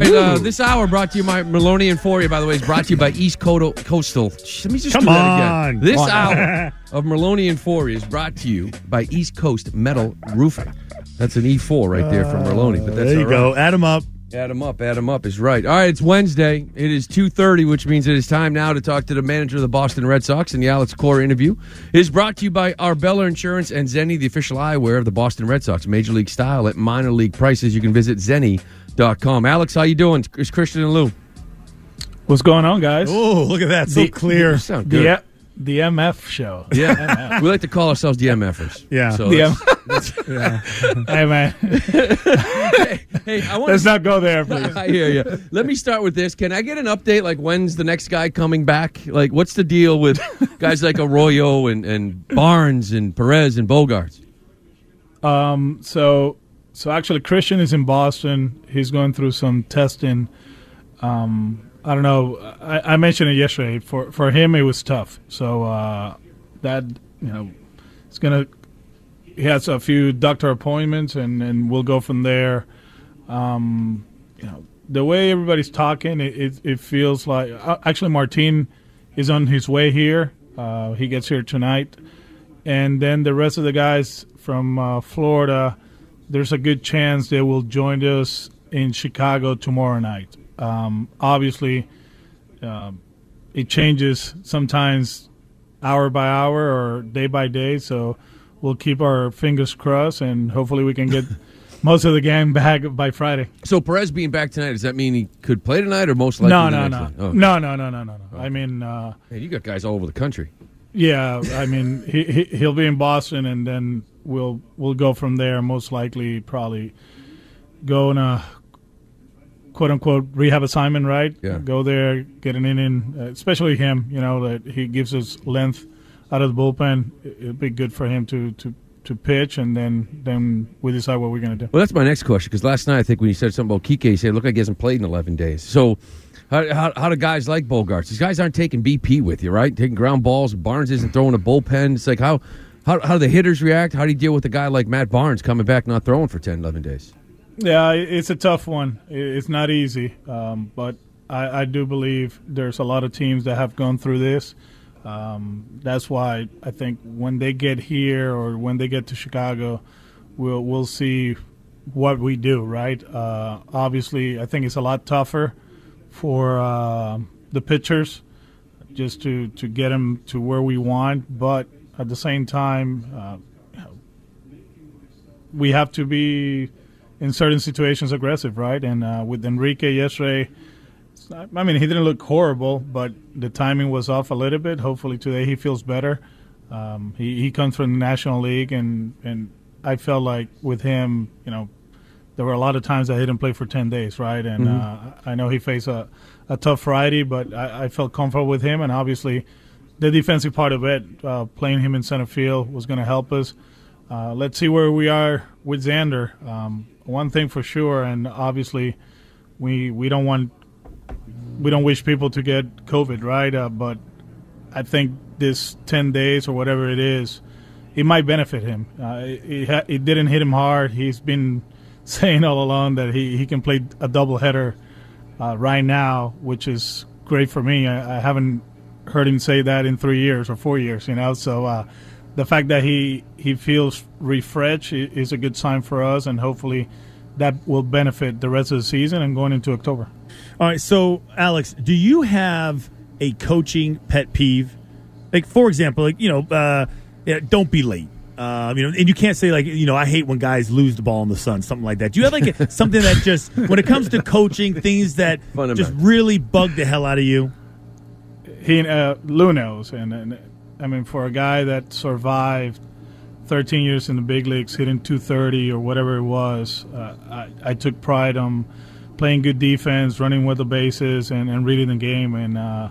Uh, this hour brought to you by Merloni and Fauria, by the way, is brought to you by East Codo- Coastal. Let me just Come do that on. again. This Come on. hour of Merloni and Fauria is brought to you by East Coast Metal Roofing. That's an E4 right there from Merloni, but that's there you all go. right. Add them up. Add them up. Add them up is right. All right, it's Wednesday. It is 2.30, which means it is time now to talk to the manager of the Boston Red Sox, and the Alex Cora interview is brought to you by Arbella Insurance and Zenni, the official eyewear of the Boston Red Sox. Major league style at minor league prices. You can visit zenni.com. Alex, how you doing? It's Christian and Lou. What's going on, guys? Oh, look at that. So The- clear. You sound good. The, the MF show. Yeah. we like to call ourselves the MFers. Yeah. So The that's- M- hey, man. hey, I want Let's not go there, please. I hear you. Let me start with this. Can I get an update? Like, when's the next guy coming back? Like, what's the deal with guys like Arroyo and, and Barnes and Perez and Bogaerts? Um, so, so actually, Christian is in Boston. He's going through some testing. Um, I don't know. I, I mentioned it yesterday. For for him, it was tough. So uh, that you know, it's gonna. He has a few doctor appointments, and and we'll go from there. Um, you know, the way everybody's talking, it it, it feels like uh, actually Martin is on his way here. Uh, he gets here tonight, and then the rest of the guys from uh, Florida, there's a good chance they will join us in Chicago tomorrow night. Um, obviously, um, it changes sometimes hour by hour or day by day, so we'll keep our fingers crossed and hopefully we can get most of the gang back by Friday. So Perez being back tonight, does that mean he could play tonight or most likely? No, no, no? Oh. no, no, no, no, no, no. I mean, uh, Man, you got guys all over the country. yeah, I mean, he, he he'll be in Boston, and then we'll we'll go from there. Most likely, probably go on a quote unquote rehab assignment, right? Yeah. Go there, get an inning, uh, especially him. You know that he gives us length out of the bullpen. It- It'll be good for him to to to pitch, and then then we decide what we're gonna do. Well, that's my next question because last night I think when you said something about Kike, you said look looked like he hasn't played in 11 days. So, how, how, how do guys like Bogaerts? These guys aren't taking BP with you, right? Taking ground balls. Barnes isn't throwing a bullpen. It's like how how how do the hitters react? How do you deal with a guy like Matt Barnes coming back not throwing for 10, 11 days? Yeah, it's a tough one. It's not easy, um, but I, I do believe there's a lot of teams that have gone through this. Um, that's why I think when they get here or when they get to Chicago, we'll we'll see what we do. Right? Uh, obviously, I think it's a lot tougher for uh, the pitchers just to to get them to where we want, but at the same time. Uh, we have to be in certain situations aggressive, right? And uh, with Enrique yesterday, not- I mean, he didn't look horrible, but the timing was off a little bit. Hopefully today he feels better. Um, he he comes from the National League, and and I felt like with him, you know, there were a lot of times that he didn't play for ten days, right? And uh, I know he faced a a tough Friday, but I, I felt comfortable with him, and obviously. The defensive part of it, uh, playing him in center field, was going to help us. Uh, let's see where we are with Xander. Um, one thing for sure, and obviously, we we don't want we don't wish people to get COVID, right? Uh, but I think this ten days or whatever it is, it might benefit him. Uh, it, it, ha- it didn't hit him hard. He's been saying all along that he, he can play a doubleheader uh, right now, which is great for me. I, I haven't heard him say that in three years or four years. You know, so uh, the fact that he he feels refreshed is a good sign for us, and hopefully that will benefit the rest of the season and going into October. All right, so Alex, do you have a coaching pet peeve? Like, for example, like you know, uh, yeah, don't be late. Um, you know, and you can't say like, you know, I hate when guys lose the ball in the sun, something like that. Do you have like something that just, when it comes to coaching, things that just really bug the hell out of you? He, uh, Lou knows, and, and I mean, for a guy that survived 13 years in the big leagues, hitting 230 or whatever it was, uh, I, I, took pride on playing good defense, running with the bases, and, and reading the game. And uh,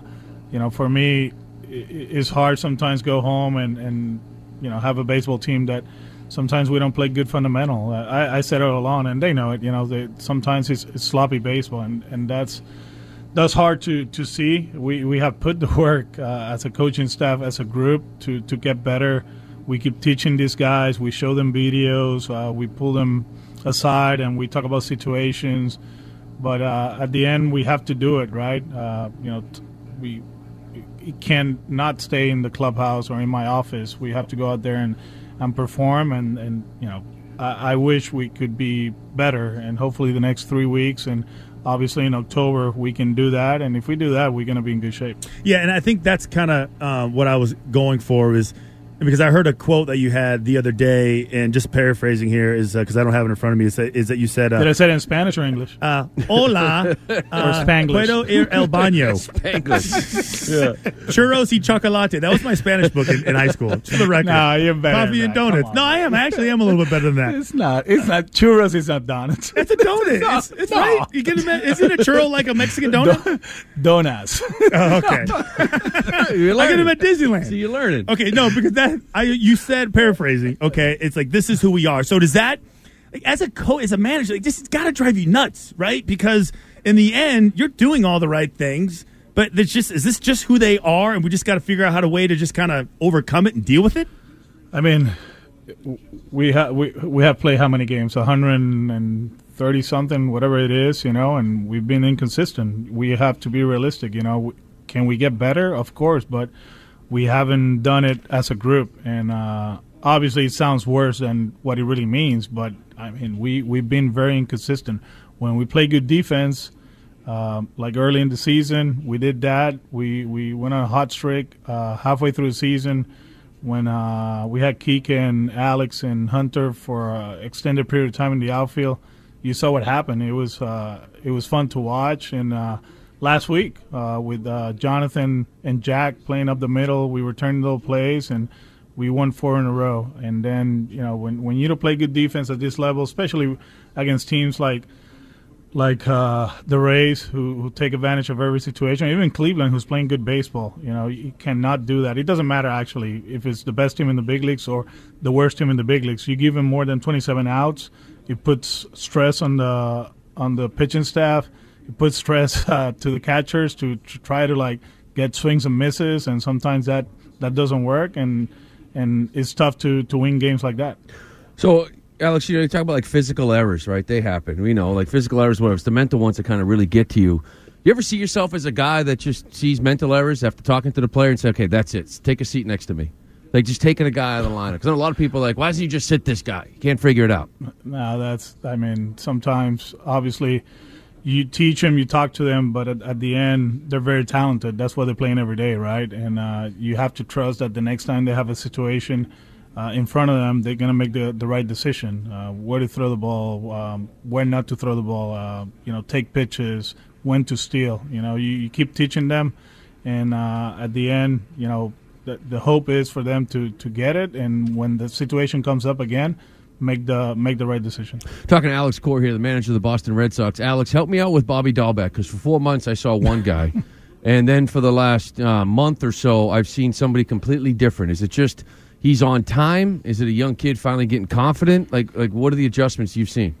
you know, for me, it's hard sometimes go home and, and you know have a baseball team that sometimes we don't play good fundamental. I, I said it all along, and they know it. You know, they, sometimes it's, it's, sloppy baseball, and, and that's that's hard to, to see. We we have put the work uh, as a coaching staff, as a group, to to get better. We keep teaching these guys. We show them videos. Uh, we pull them aside, and we talk about situations. But uh, at the end, we have to do it right. Uh, you know, t- we can not stay in the clubhouse or in my office. We have to go out there and, and perform. And, and you know, I, I wish we could be better. And hopefully, the next three weeks and obviously in October we can do that. And if we do that, we're going to be in good shape. Yeah, and I think that's kind of uh, what I was going for is because I heard a quote that you had the other day, and just paraphrasing here is because uh, I don't have it in front of me. Is that, is that you said? Uh, Did I say it in Spanish or English? Uh, hola, or uh, Spanglish? Puedo ir el baño. Spanglish. yeah. Churros y chocolate. That was my Spanish book in, in high school. To the record. No, you're better. Coffee and donuts. No, I am. I actually am a little bit better than that. It's not. It's not. Churros is not donuts. It's a donut. it's, it's no. right. You get a, isn't a churro like a Mexican donut? Donuts. Oh, okay. I get them at Disneyland. So you're learning. Okay, no, because that I you said paraphrasing. Okay, it's like this is who we are. So does that, like, as a co as a manager, like this has got to drive you nuts, right? Because in the end, you're doing all the right things, but it's just is this just who they are, and we just got to figure out how to way to just kind of overcome it and deal with it. I mean, we have we we have played how many games? hundred and thirty something, whatever it is, you know, and we've been inconsistent. We have to be realistic, you know. Can we get better? Of course, but we haven't done it as a group, and uh, obviously it sounds worse than what it really means. But I mean, we we've been very inconsistent. When we play good defense, uh, like early in the season, we did that. We we went on a hot streak uh, halfway through the season when uh, we had Kike and Alex and Hunter for an extended period of time in the outfield. You saw what happened. It was uh, it was fun to watch and uh, last week uh, with uh, Jonathan and Jack playing up the middle. We were turning those plays and we won four in a row. And then you know when when you don't play good defense at this level, especially against teams like like uh, the Rays who, who take advantage of every situation, even Cleveland who's playing good baseball. You know you cannot do that. It doesn't matter actually if it's the best team in the big leagues or the worst team in the big leagues. You give them more than 27 outs, it puts stress on the on the pitching staff it puts stress uh, to the catchers to, to, try to like get swings and misses, and sometimes that that doesn't work, and and it's tough to to win games like that. So. Alex, you know, you talk about like physical errors, right? They happen. We know, like physical errors, whatever. It's the mental ones that kind of really get to you. You ever see yourself as a guy that just sees mental errors after talking to the player and say, okay, that's it. Take a seat next to me. Like just taking a guy out of the lineup. Because a lot of people are like, why doesn't he just sit this guy? You can't figure it out. No, that's, I mean, sometimes, obviously, you teach them, you talk to them, but at, at, the end, they're very talented. That's why they're playing every day, right? And uh, you have to trust that the next time they have a situation uh, in front of them, they're going to make the, the right decision uh, where to throw the ball, um, when not to throw the ball, uh, you know, take pitches, when to steal. You know, you, you keep teaching them, and uh, at the end, you know, the, the hope is for them to, to get it. And when the situation comes up again, make the make the right decision. Talking to Alex Cora here, the manager of the Boston Red Sox. Alex, help me out with Bobby Dalbec because for four months I saw one guy, and then for the last uh, month or so I've seen somebody completely different. Is it just he's on time? Is it a young kid finally getting confident? Like like what are the adjustments you've seen?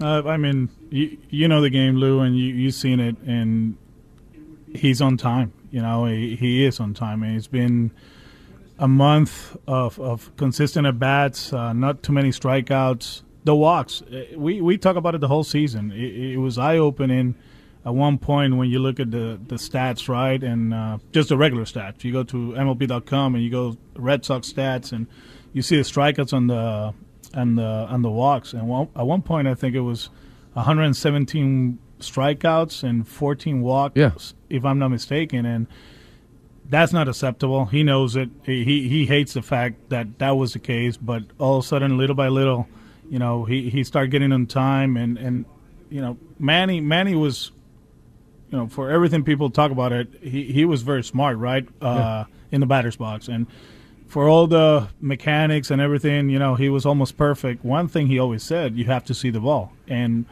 Uh, I mean, you, you know the game, Lou, and you you've seen it, and he's on time. You know, he, he is on time, and he's been a month of, of consistent at bats, uh, not too many strikeouts. The walks, uh, we, we talk about it the whole season. It, it was eye opening at one point when you look at the, the stats, right, and uh, just the regular stats, you go to MLB.com and you go Red Sox stats, and you see the strikeouts on the and the on the walks. And one, at one point, I think it was 117 strikeouts and 14 walks, Yeah. if I'm not mistaken. And that's not acceptable. He knows it. He he he hates the fact that that was the case. But all of a sudden, little by little, you know, he he started getting on time, and and you know, Manny Manny was, you know, for everything people talk about it, he he was very smart, right, uh, in the batter's box, and for all the mechanics and everything, you know, he was almost perfect. One thing he always said, you have to see the ball, and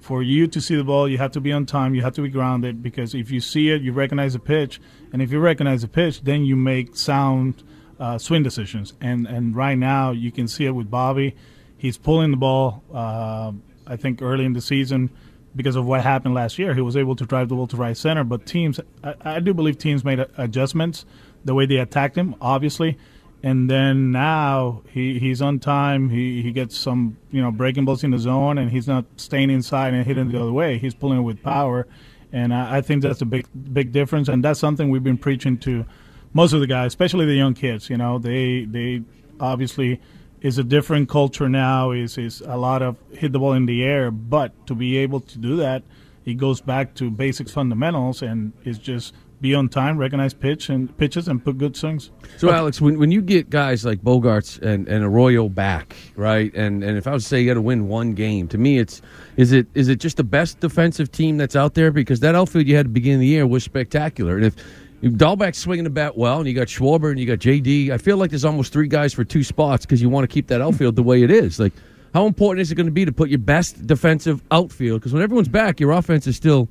for you to see the ball, you have to be on time. You have to be grounded because if you see it, you recognize the pitch, and if you recognize the pitch, then you make sound uh, swing decisions. And and right now, you can see it with Bobby. He's pulling the ball. Uh, I think early in the season, because of what happened last year, he was able to drive the ball to right center. But teams, I, I do believe teams made adjustments the way they attacked him, obviously. And then now he, he's on time. He, he gets some you know breaking balls in the zone, and he's not staying inside and hitting the other way. He's pulling it with power, and I, I think that's a big big difference. And that's something we've been preaching to most of the guys, especially the young kids. You know, they they obviously is a different culture now. is is a lot of hit the ball in the air, but to be able to do that, it goes back to basic fundamentals, and it's just be on time, recognize pitch and pitches, and put good swings. So, Alex, when, when you get guys like Bogaerts and, and Arroyo back, right, and, and if I was to say you got to win one game, to me, it's is it is it just the best defensive team that's out there? Because that outfield you had at the beginning of the year was spectacular, and if if Dalbec's swinging the bat well, and you got Schwarber and you got JD, I feel like there's almost three guys for two spots because you want to keep that outfield the way it is. Like, how important is it going to be to put your best defensive outfield? Because when everyone's back, your offense is still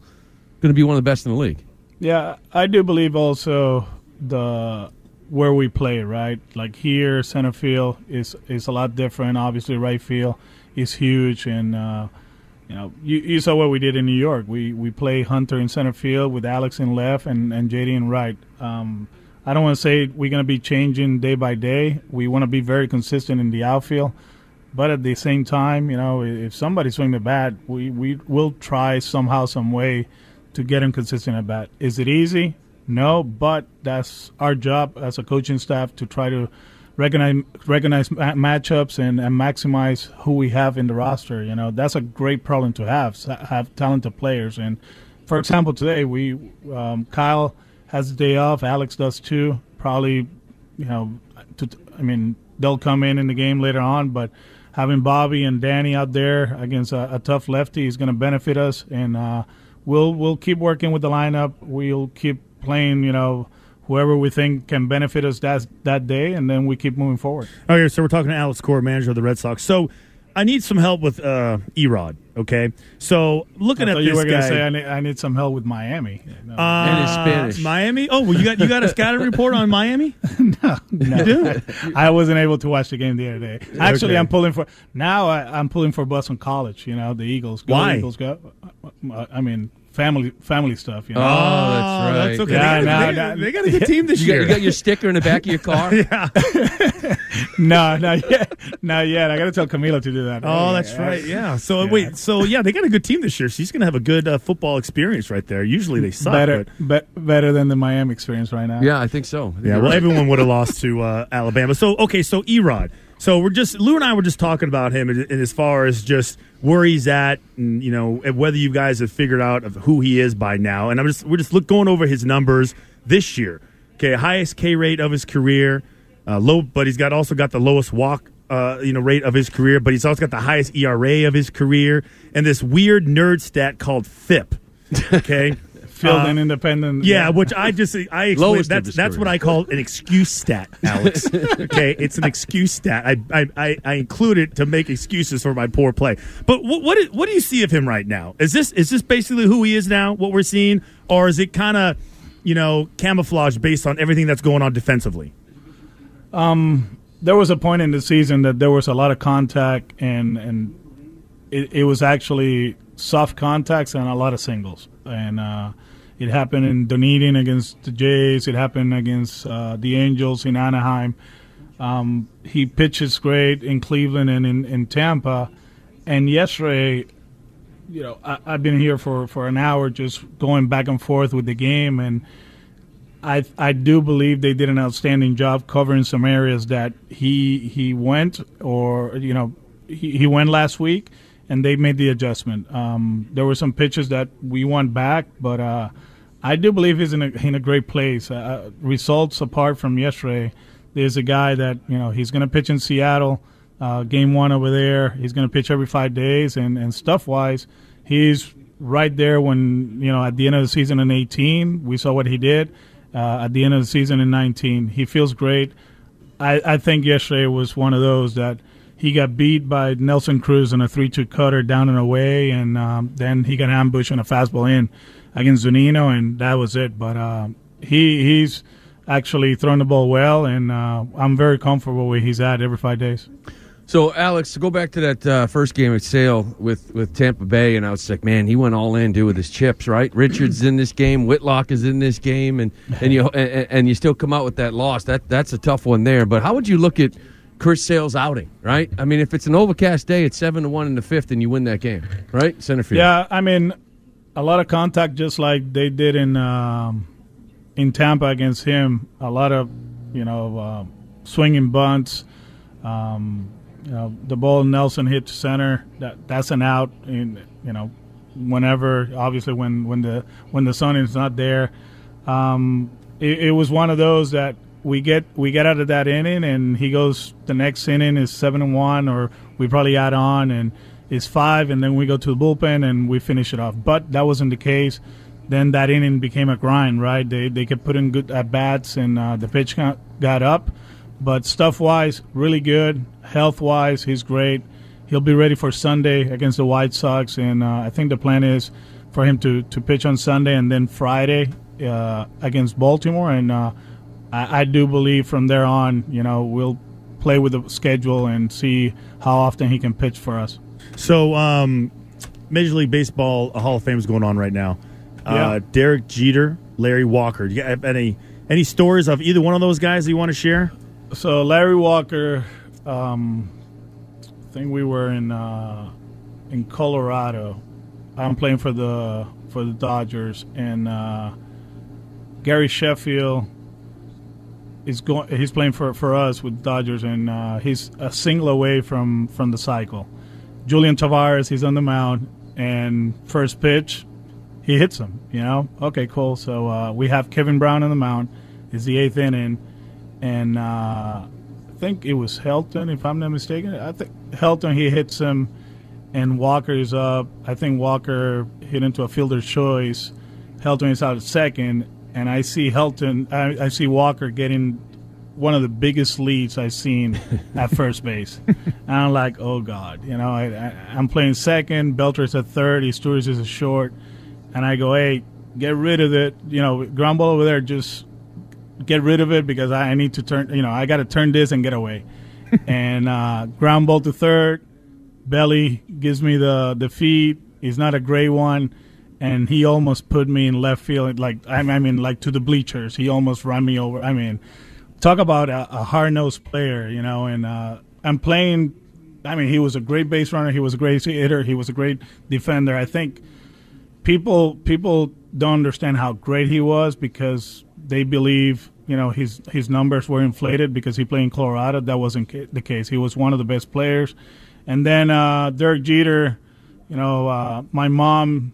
going to be one of the best in the league. Yeah, I do believe also the where we play, right? Like here, center field is is a lot different. Obviously, right field is huge, and uh, you know, you, you saw what we did in New York. We we play Hunter in center field with Alex in left and and JD in right. Um, I don't want to say we're going to be changing day by day. We want to be very consistent in the outfield, but at the same time, you know, if somebody swing the bat, we we will try somehow, some way to get him consistent at bat. Is it easy? No, but that's our job as a coaching staff to try to recognize recognize ma- matchups and, and maximize who we have in the roster. You know, that's a great problem to have. Have talented players, and for example, today we um, Kyle has a day off. Alex does too. Probably, you know, to, I mean, they'll come in in the game later on, but having Bobby and Danny out there against a, a tough lefty is going to benefit us, and uh, we'll we'll keep working with the lineup. We'll keep playing, you know, whoever we think can benefit us that that day, and then we keep moving forward. Okay, so we're talking to Alex Cora, manager of the Red Sox. So I need some help with uh, E-Rod. Okay, so looking I at thought this you were guy, say I need, I need some help with Miami. No. uh, And his Spanish. Miami. Oh, well, you got you got a scouting report on Miami? no, I wasn't able to watch the game the other day. Actually, Okay. I'm pulling for now. I, I'm pulling for Boston College. You know, the Eagles. Go Why? Eagles go. Uh, I mean, family family stuff. You know. Oh, that's right. That's okay. Yeah, they, got, no, they, no. they got a good team this You got, year. you got your sticker in the back of your car. yeah. no, not yet. Not yet. I got to tell Camila to do that. Oh, that's right. Yeah. So wait. So yeah, they got a good team this year. She's going to have a good uh, football experience right there. Usually they suck. better, but- be, better than the Miami experience right now. Yeah, I think so. I think Yeah, well, right. everyone would have lost to uh, Alabama. So, okay, so E-Rod. So we're just Lou and I were just talking about him, and, and as far as just where he's at, and you know whether you guys have figured out of who he is by now. And I'm just we're just look, going over his numbers this year. Okay, highest K rate of his career, uh, low, but he's got also got the lowest walk. Uh, you know, rate of his career, but he's also got the highest ERA of his career, and this weird nerd stat called FIP. Okay, Field Uh, and independent. yeah, which I just I explain, Lowest that's that's what I call an excuse stat, Alex. okay, it's an excuse stat. I, I I I include it to make excuses for my poor play. But what what, is, what do you see of him right now? Is this is this basically who he is now? What we're seeing, or is it kind of you know camouflage based on everything that's going on defensively? Um, there was a point in the season that there was a lot of contact and and it, it was actually soft contacts and a lot of singles and uh, it happened in Dunedin against the Jays. It happened against uh, the Angels in Anaheim. Um, he pitches great in Cleveland and in, in Tampa. And yesterday you know, I, I've been here for, for an hour just going back and forth with the game, and I I do believe they did an outstanding job covering some areas that he he went or you know he, he went last week, and they made the adjustment. Um, there were some pitches that we went back, but uh, I do believe he's in a in a great place. Uh, results apart from yesterday, there's a guy that you know he's going to pitch in Seattle. Uh, game one over there. He's going to pitch every five days, and, and stuff wise, he's right there. When you know at the end of the season in 18, we saw what he did. Uh, at the end of the season in 19, he feels great. I, I think yesterday was one of those that he got beat by Nelson Cruz in a 3-2 cutter down and away, and um, then he got ambushed on a fastball in against Zunino, and that was it. But uh, he he's actually thrown the ball well, and uh, I'm very comfortable where he's at every five days. So, Alex, to go back to that uh, first game at Sale with, with Tampa Bay, and I was like, man, he went all in, dude, with his chips, right? Richards in this game, Whitlock is in this game, and and you and, and you still come out with that loss. That that's a tough one there. But how would you look at Chris Sale's outing, right? I mean, if it's an overcast day, it's seven to one in the fifth, and you win that game, right? Center field. Yeah, I mean, a lot of contact, just like they did in um, in Tampa against him. A lot of you know uh, swinging bunts. Um, you know, the ball Nelson hit center. That that's an out. In you know, whenever obviously when when the when the sun is not there, um, it, it was one of those that we get we get out of that inning and he goes the next inning is seven and one or we probably add on and it's five and then we go to the bullpen and we finish it off. But that wasn't the case. Then that inning became a grind, right? They they kept putting good at bats and uh, the pitch got, got up. But stuff wise, really good. Health wise, he's great. He'll be ready for Sunday against the White Sox, and uh, I think the plan is for him to, to pitch on Sunday and then Friday uh, against Baltimore. And uh, I, I do believe from there on, you know, we'll play with the schedule and see how often he can pitch for us. So, um, Major League Baseball Hall of Fame is going on right now. Uh, Yeah. Derek Jeter, Larry Walker. Do you have any any stories of either one of those guys that you want to share? So Larry Walker, um, I think we were in uh, in Colorado. I'm playing for the for the Dodgers, and uh, Gary Sheffield is going. He's playing for, for us with Dodgers, and uh, he's a single away from from the cycle. Julian Tavarez, he's on the mound, and first pitch, he hits him. You know, okay, cool. So uh, we have Kevin Brown on the mound. It's the eighth inning, and uh, I think it was Helton, if I'm not mistaken. I think Helton he hits him, and Walker is up. I think Walker hit into a fielder's choice. Helton is out at second, and I see Helton. I, I see Walker getting one of the biggest leads I've seen at first base. And I'm like, oh god, you know, I, I, I'm playing second. Beltre's at third. Stewart is a short, and I go, hey, get rid of it. You know, ground ball over there, just get rid of it because I, I need to turn. You know, I got to turn this and get away. and uh, ground ball to third. Belly gives me the the feed. He's not a great one, and he almost put me in left field. Like I mean, like to the bleachers. He almost ran me over. I mean, talk about a, a hard nosed player, you know. And uh, I'm playing. I mean, he was a great base runner. He was a great hitter. He was a great defender. I think people people don't understand how great he was because they believe you know his his numbers were inflated because he played in Colorado. That wasn't the case. He was one of the best players. And then uh, Derek Jeter, you know, uh, my mom,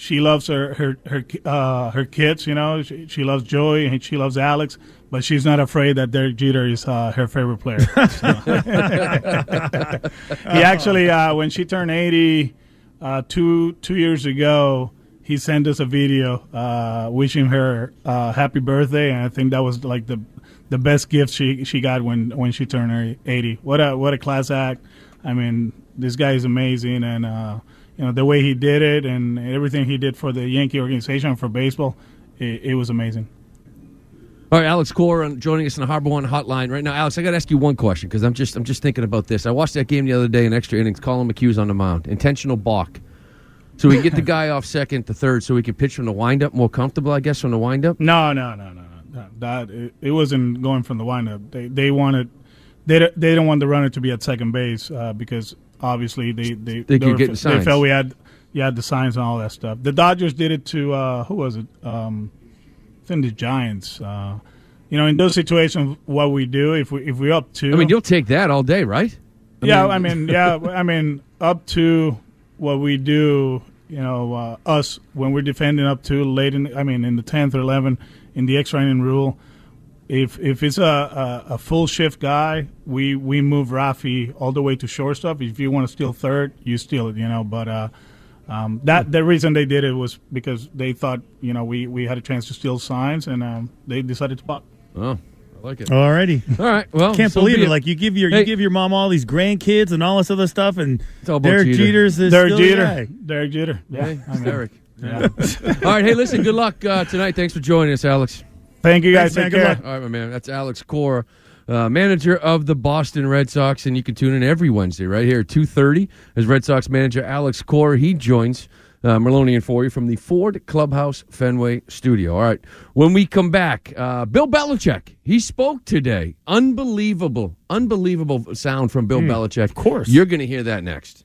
she loves her her her uh, her kids. You know, she, she loves Joey and she loves Alex, but she's not afraid that Derek Jeter is uh, her favorite player. He actually, uh, when she turned eighty, uh, two two years ago, he sent us a video uh, wishing her uh, happy birthday, and I think that was like the the best gift she she got when when she turned eighty. What a what a class act! I mean, this guy is amazing, and you know the way he did it and everything he did for the Yankee organization for baseball, it, it was amazing. All right, Alex Cora joining us in the Harbor One hotline right now. Alex, I got to ask you one question because I'm just I'm just thinking about this. I watched that game the other day in extra innings. Collin McHugh's on the mound, intentional balk, so we get the guy off second to third, so we can pitch from the windup more comfortable, I guess, from the windup. No, no, no, no, no. That it, it wasn't going from the windup. They they wanted they they don't want the runner to be at second base uh, because obviously they they They could were- they felt we had you had the signs and all that stuff. The Dodgers did it to uh, who was it? Um, I think the Giants. Uh, you know, in those situations, what we do if we if we up two. I mean, you'll take that all day, right? I yeah, mean- I mean, yeah, I mean, up to what we do, you know, uh, us when we're defending up to late in, I mean, in the tenth or eleventh in the extra inning rule. If if it's a, a, a full shift guy, we we move Rafi all the way to shortstop. If you want to steal third, you steal it, you know. But uh, um, that the reason they did it was because they thought you know we, we had a chance to steal signs, and um, they decided to pop. Oh, I like it. Alrighty. All right. Well, Can't so believe be it. Like you give your Hey. you give your mom all these grandkids and all this other stuff, and Derek Jeter. Jeter's is Derek still the Jeter, guy. Derek Jeter, yeah, Hey, I mean, Derek. yeah. All right. Hey, listen. Good luck uh, tonight. Thanks for joining us, Alex. Thank you guys. Thanks, Take man. care. All right, my man. That's Alex Cora, uh, manager of the Boston Red Sox, and you can tune in every Wednesday right here at two thirty as Red Sox manager Alex Cora. He joins uh, Merloni and Fauria from the Ford Clubhouse Fenway Studio. All right. When we come back, uh, Bill Belichick. He spoke today. Unbelievable, unbelievable sound from Bill Belichick. Of course. you're going to hear that next.